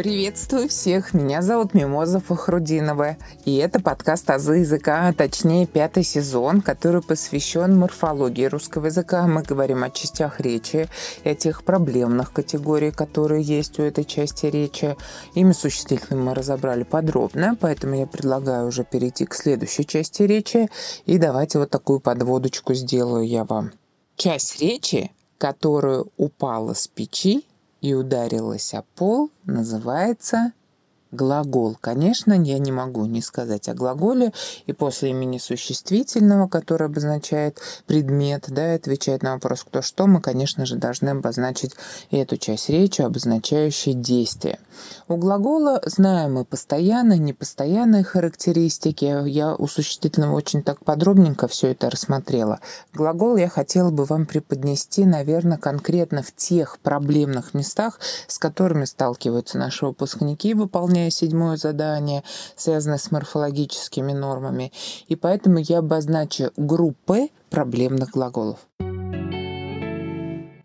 Приветствую всех, меня зовут Мимоза Фахрудинова, и это подкаст «Азы языка», а точнее пятый сезон, который посвящен морфологии русского языка. Мы говорим о частях речи и о тех проблемных категориях, которые есть у этой части речи. Имя существительное мы разобрали подробно, поэтому я предлагаю уже перейти к следующей части речи, и давайте вот такую подводочку сделаю я вам. Часть речи, которая упала с печи и ударилась о пол, называется глагол. Конечно, я не могу не сказать о глаголе, и после имени существительного, который обозначает предмет, да, и отвечает на вопрос «кто что», мы, конечно же, должны обозначить эту часть речи, обозначающей действие. У глагола знаем мы постоянные, непостоянные характеристики. Я у существительного очень так подробненько все это рассмотрела. Глагол я хотела бы вам преподнести, наверное, конкретно в тех проблемных местах, с которыми сталкиваются наши выпускники, выполняя выполняя седьмое задание, связанное с морфологическими нормами. И поэтому я обозначу группы проблемных глаголов.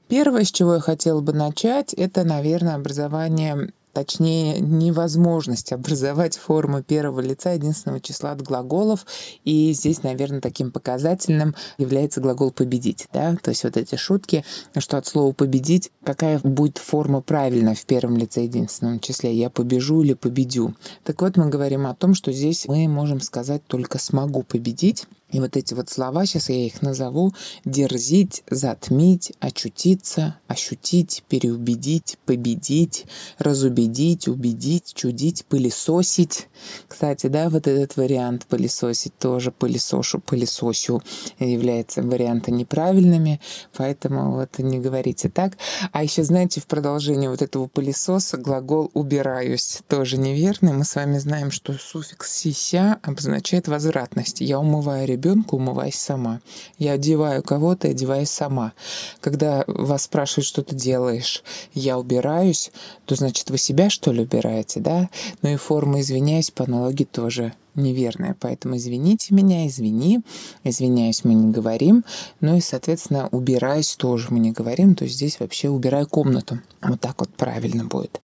Первое, с чего я хотела бы начать, это, наверное, образование точнее невозможность образовать форму первого лица единственного числа от глаголов. И здесь, наверное, таким показательным является глагол «победить». Да? То есть вот эти шутки, что от слова «победить» какая будет форма правильная в первом лице единственном числе? Я побежу или победю? Так вот, мы говорим о том, что здесь мы можем сказать только «смогу победить», и вот эти вот слова, сейчас я их назову, дерзить, затмить, очутиться, ощутить, переубедить, победить, разубедить, убедить, чудить, пылесосить. Кстати, да, вот этот вариант пылесосить тоже пылесошу, пылесосю является варианты неправильными, поэтому вот не говорите так. А еще, знаете, в продолжении вот этого пылесоса глагол «убираюсь» тоже неверный. Мы с вами знаем, что суффикс «сися» обозначает возвратность. Я умываю ребенка, умываясь сама. Я одеваю кого-то, одеваюсь сама. Когда вас спрашивают, что ты делаешь, я убираюсь, то значит вы себя что ли убираете, да? Ну и форма «извиняюсь» по аналогии тоже неверная. Поэтому извините меня, извини. Извиняюсь, мы не говорим. Ну и, соответственно, убираюсь тоже мы не говорим. То есть здесь вообще убираю комнату. Вот так вот правильно будет.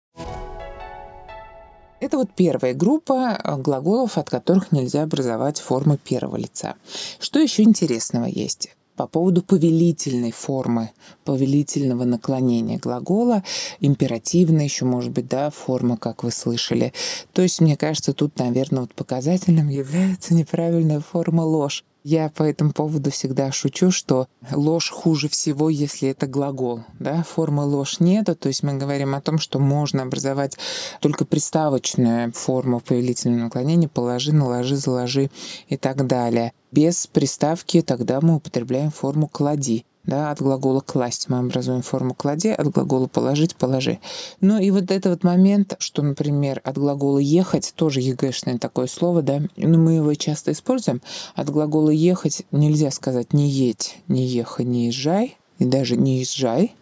Это вот первая группа э, глаголов, от которых нельзя образовать формы первого лица. Что еще интересного есть? по поводу повелительной формы, повелительного наклонения глагола, императивная еще может быть, да, форма, как вы слышали. То есть, мне кажется, тут, наверное, вот показательным является неправильная форма ложь. Я по этому поводу всегда шучу, что ложь хуже всего, если это глагол. Да? Формы ложь нету, то есть мы говорим о том, что можно образовать только приставочную форму повелительного наклонения, положи, наложи, заложи и так далее. Без приставки тогда мы употребляем форму клади да, от глагола «класть» мы образуем форму «клади», от глагола «положить» — «положи». Ну и вот этот вот момент, что, например, от глагола «ехать» тоже ЕГЭшное такое слово, да, но мы его часто используем. От глагола «ехать» нельзя сказать «не едь», «не ехай», «не езжай», и даже не езжай,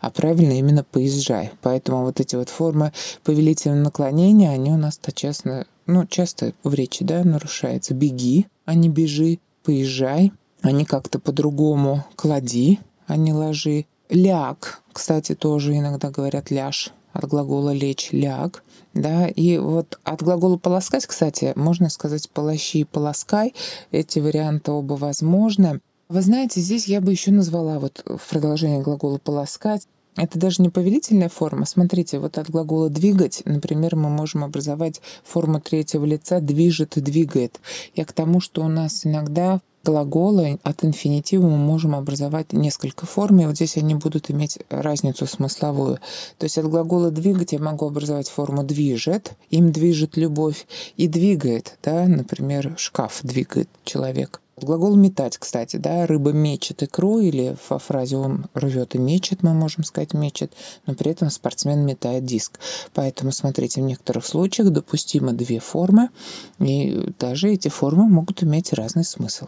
а правильно именно поезжай. Поэтому вот эти вот формы повелительного наклонения, они у нас-то честно, ну, часто в речи, да, нарушаются. Беги, а не бежи, поезжай, они как-то по-другому клади, а не ложи. Ляг, кстати, тоже иногда говорят ляж, от глагола лечь ляг, да, и вот от глагола полоскать, кстати, можно сказать полощи и полоскай, эти варианты оба возможны. Вы знаете, здесь я бы еще назвала вот в продолжение глагола полоскать это даже не повелительная форма. Смотрите, вот от глагола «двигать», например, мы можем образовать форму третьего лица «движет» и «двигает». Я к тому, что у нас иногда глаголы от инфинитива мы можем образовать несколько форм, и вот здесь они будут иметь разницу смысловую. То есть от глагола «двигать» я могу образовать форму «движет», им движет любовь, и «двигает», да, например, шкаф двигает человек. Глагол метать, кстати, да, рыба мечет икру, или во фразе он рвет и мечет, мы можем сказать мечет, но при этом спортсмен метает диск. Поэтому, смотрите, в некоторых случаях допустимо две формы, и даже эти формы могут иметь разный смысл.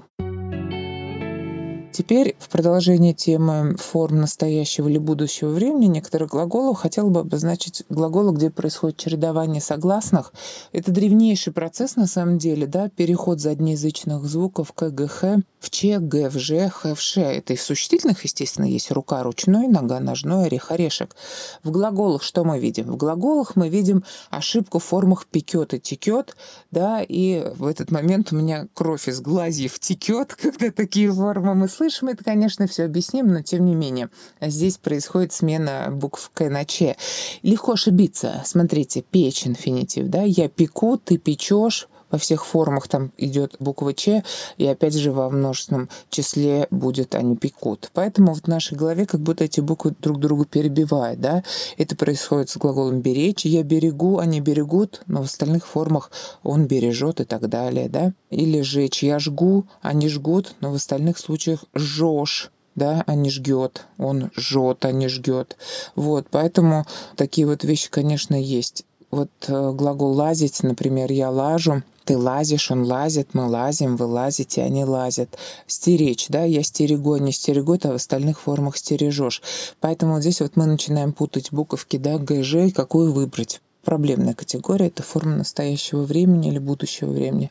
Теперь в продолжение темы форм настоящего или будущего времени некоторых глаголов хотел бы обозначить глаголы, где происходит чередование согласных. Это древнейший процесс на самом деле, да, переход заднеязычных звуков к ГХ в че, г, в же, х, в ше. Это и в существительных, естественно, есть рука, ручной, нога, ножной, орех, орешек. В глаголах что мы видим? В глаголах мы видим ошибку в формах пекет и текет, да, и в этот момент у меня кровь из глазьев текет, когда такие формы мы слышим. Это, конечно, все объясним, но тем не менее. Здесь происходит смена букв К на Ч. Легко ошибиться. Смотрите, печь инфинитив, да, я пеку, ты печешь, во всех формах там идет буква Ч, и опять же во множественном числе будет они пекут. Поэтому в нашей голове как будто эти буквы друг другу перебивают, да. Это происходит с глаголом беречь, я берегу, они берегут, но в остальных формах он бережет и так далее, да. Или жечь, я жгу, они жгут, но в остальных случаях жжешь да, а не жгет. Он жжет, а не жгет. Вот, поэтому такие вот вещи, конечно, есть. Вот э, глагол лазить, например, я лажу, ты лазишь, он лазит, мы лазим, вы лазите, они лазят. Стеречь, да, я стерегу, не стерегу, а в остальных формах стережешь. Поэтому вот здесь вот мы начинаем путать буковки, да, ГЖ, какую выбрать. Проблемная категория – это форма настоящего времени или будущего времени.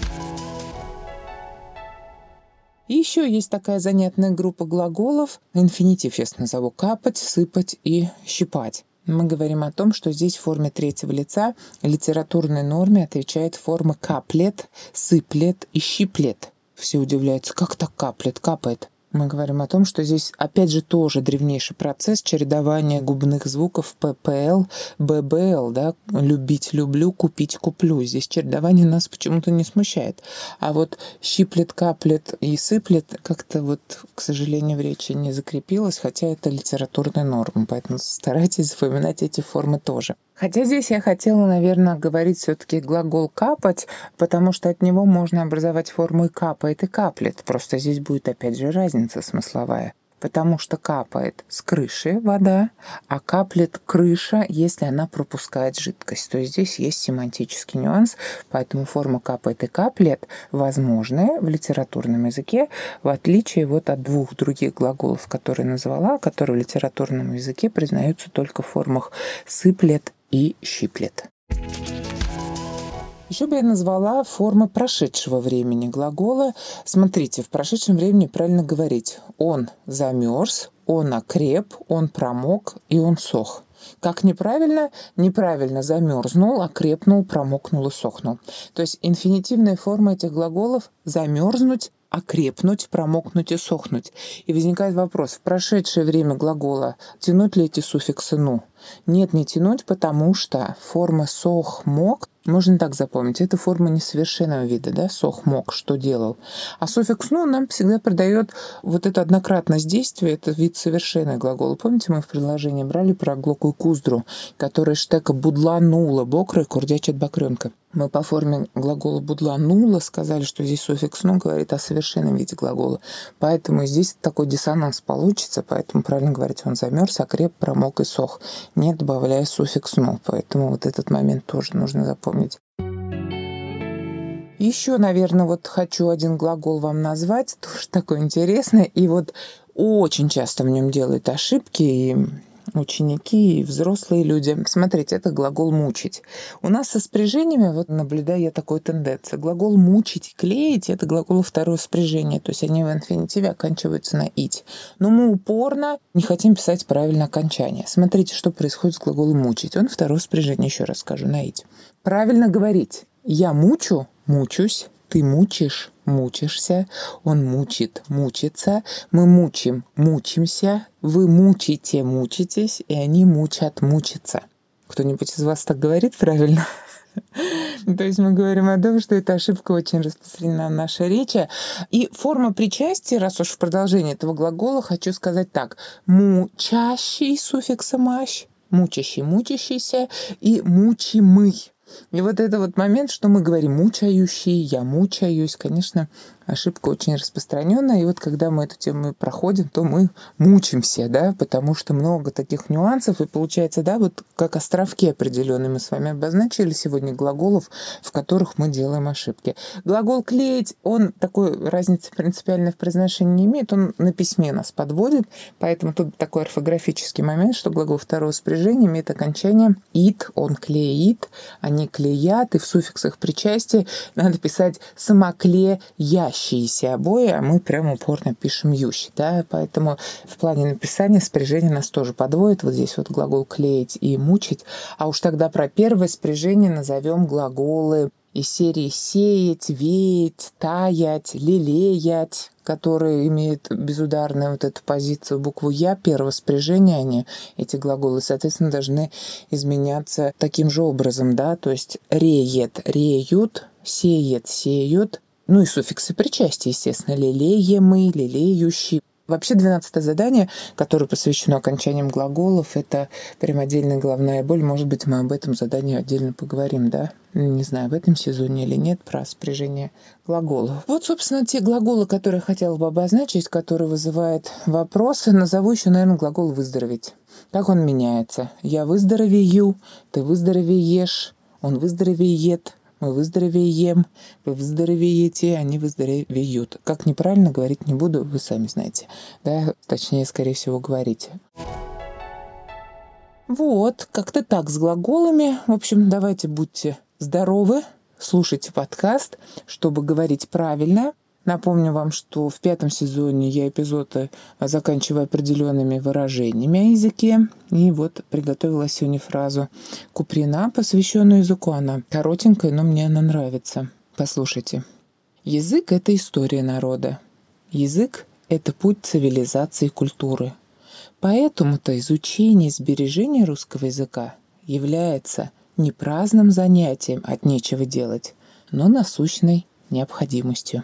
И еще есть такая занятная группа глаголов, инфинитив я назову, капать, сыпать и щипать. Мы говорим о том, что здесь в форме третьего лица литературной норме отвечает форма каплет, сыплет и щиплет. Все удивляются, как так каплет, капает. Мы говорим о том, что здесь опять же тоже древнейший процесс чередования губных звуков ППЛ, ББЛ, да, любить люблю, купить куплю. Здесь чередование нас почему-то не смущает. А вот щиплет, каплет и сыплет как-то вот, к сожалению, в речи не закрепилось, хотя это литературная норма, поэтому старайтесь запоминать эти формы тоже. Хотя здесь я хотела, наверное, говорить все-таки глагол капать, потому что от него можно образовать форму и капает, и каплет. Просто здесь будет опять же разница смысловая. Потому что капает с крыши вода, а каплет крыша, если она пропускает жидкость. То есть здесь есть семантический нюанс, поэтому форма капает и каплет возможны в литературном языке, в отличие вот от двух других глаголов, которые назвала, которые в литературном языке признаются только в формах сыплет и щиплет. Еще бы я назвала формы прошедшего времени глагола. Смотрите, в прошедшем времени правильно говорить «он замерз», «он окреп», «он промок» и «он сох». Как неправильно? Неправильно замерзнул, окрепнул, промокнул и сохнул. То есть инфинитивная форма этих глаголов замерзнуть, окрепнуть, промокнуть и сохнуть. И возникает вопрос, в прошедшее время глагола тянуть ли эти суффиксы «ну»? Нет, не тянуть, потому что форма «сох», «мок» можно так запомнить. Это форма несовершенного вида, да, «сох», «мок», что делал. А суффикс «ну» нам всегда придает вот эту однократность действия, это вид совершенный глагола. Помните, мы в предложении брали про глоку куздру, которая штека будланула бокры курдячит бакренка. Мы по форме глагола будланула сказали, что здесь суффикс «ну» говорит о совершенном виде глагола. Поэтому здесь такой диссонанс получится, поэтому правильно говорить, он замерз, окреп, промок и сох, не добавляя суффикс «ну». Поэтому вот этот момент тоже нужно запомнить. Еще, наверное, вот хочу один глагол вам назвать, тоже такой интересный, и вот очень часто в нем делают ошибки, и ученики и взрослые люди. Смотрите, это глагол «мучить». У нас со спряжениями, вот наблюдаю я такую. Глагол «мучить», «клеить» — это глагол второе спряжение, то есть они в инфинитиве оканчиваются на «ить». Но мы упорно не хотим писать правильно окончание. Смотрите, что происходит с глаголом «мучить». Он второе спряжение, еще раз скажу, на «ить». Правильно говорить «я мучу», «мучусь», «ты мучишь», мучишься, он мучит, мучится, мы мучим, мучимся, вы мучите, мучитесь, и они мучат, мучиться. Кто-нибудь из вас так говорит правильно? То есть мы говорим о том, что эта ошибка очень распространена в нашей речи. И форма причастия, раз уж в продолжении этого глагола, хочу сказать так. Мучащий суффиксом «ащ», мучащий, мучащийся и мучимый. И вот это вот момент, что мы говорим «мучающий», «я мучаюсь», конечно, ошибка очень распространенная. И вот когда мы эту тему проходим, то мы мучимся, да, потому что много таких нюансов, и получается, да, вот как островки определенные мы с вами обозначили сегодня глаголов, в которых мы делаем ошибки. Глагол «клеить», он такой разницы принципиально в произношении не имеет, он на письме нас подводит, поэтому тут такой орфографический момент, что глагол второго спряжения имеет окончание «ит», он клеит, они клеят, и в суффиксах причастия надо писать самоклеящиеся обои, а мы прямо упорно пишем «ющий», да, поэтому в плане написания спряжение нас тоже подводит, вот здесь вот глагол «клеить» и «мучить», а уж тогда про первое спряжение назовем глаголы из серии «сеять», «веять», «таять», «лелеять», которые имеют безударную вот эту позицию букву «я», первого спряжения они, эти глаголы, соответственно, должны изменяться таким же образом, да, то есть «реет», «реют», «сеет», «сеют», ну и суффиксы причастия, естественно, лелеемый, лелеющий. Вообще, двенадцатое задание, которое посвящено окончаниям глаголов, это прям отдельная головная боль. Может быть, мы об этом задании отдельно поговорим, да? Не знаю, в этом сезоне или нет, про спряжение глаголов. Вот, собственно, те глаголы, которые я хотела бы обозначить, которые вызывают вопросы. Назову еще, наверное, глагол «выздороветь». Как он меняется? Я выздоровею, ты выздоровеешь, он выздоровеет, мы выздоровеем, вы выздоровеете, они выздоровеют. Как неправильно говорить не буду, вы сами знаете. Да, точнее, скорее всего, говорите. Вот, как-то так с глаголами. В общем, давайте будьте здоровы, слушайте подкаст, чтобы говорить правильно. Напомню вам, что в пятом сезоне я эпизоды заканчиваю определенными выражениями о языке. И вот приготовила сегодня фразу Куприна, посвященную языку. Она коротенькая, но мне она нравится. Послушайте. Язык — это история народа. Язык — это путь цивилизации и культуры. Поэтому-то изучение и сбережение русского языка является не праздным занятием от нечего делать, но насущной необходимостью.